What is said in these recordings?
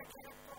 Thank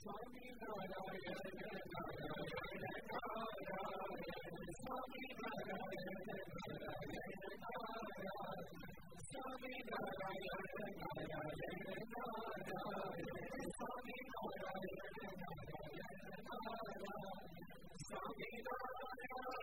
Swami Narayana Narayana Narayana Swami Narayana Narayana Narayana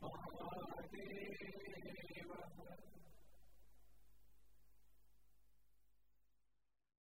Mahadeva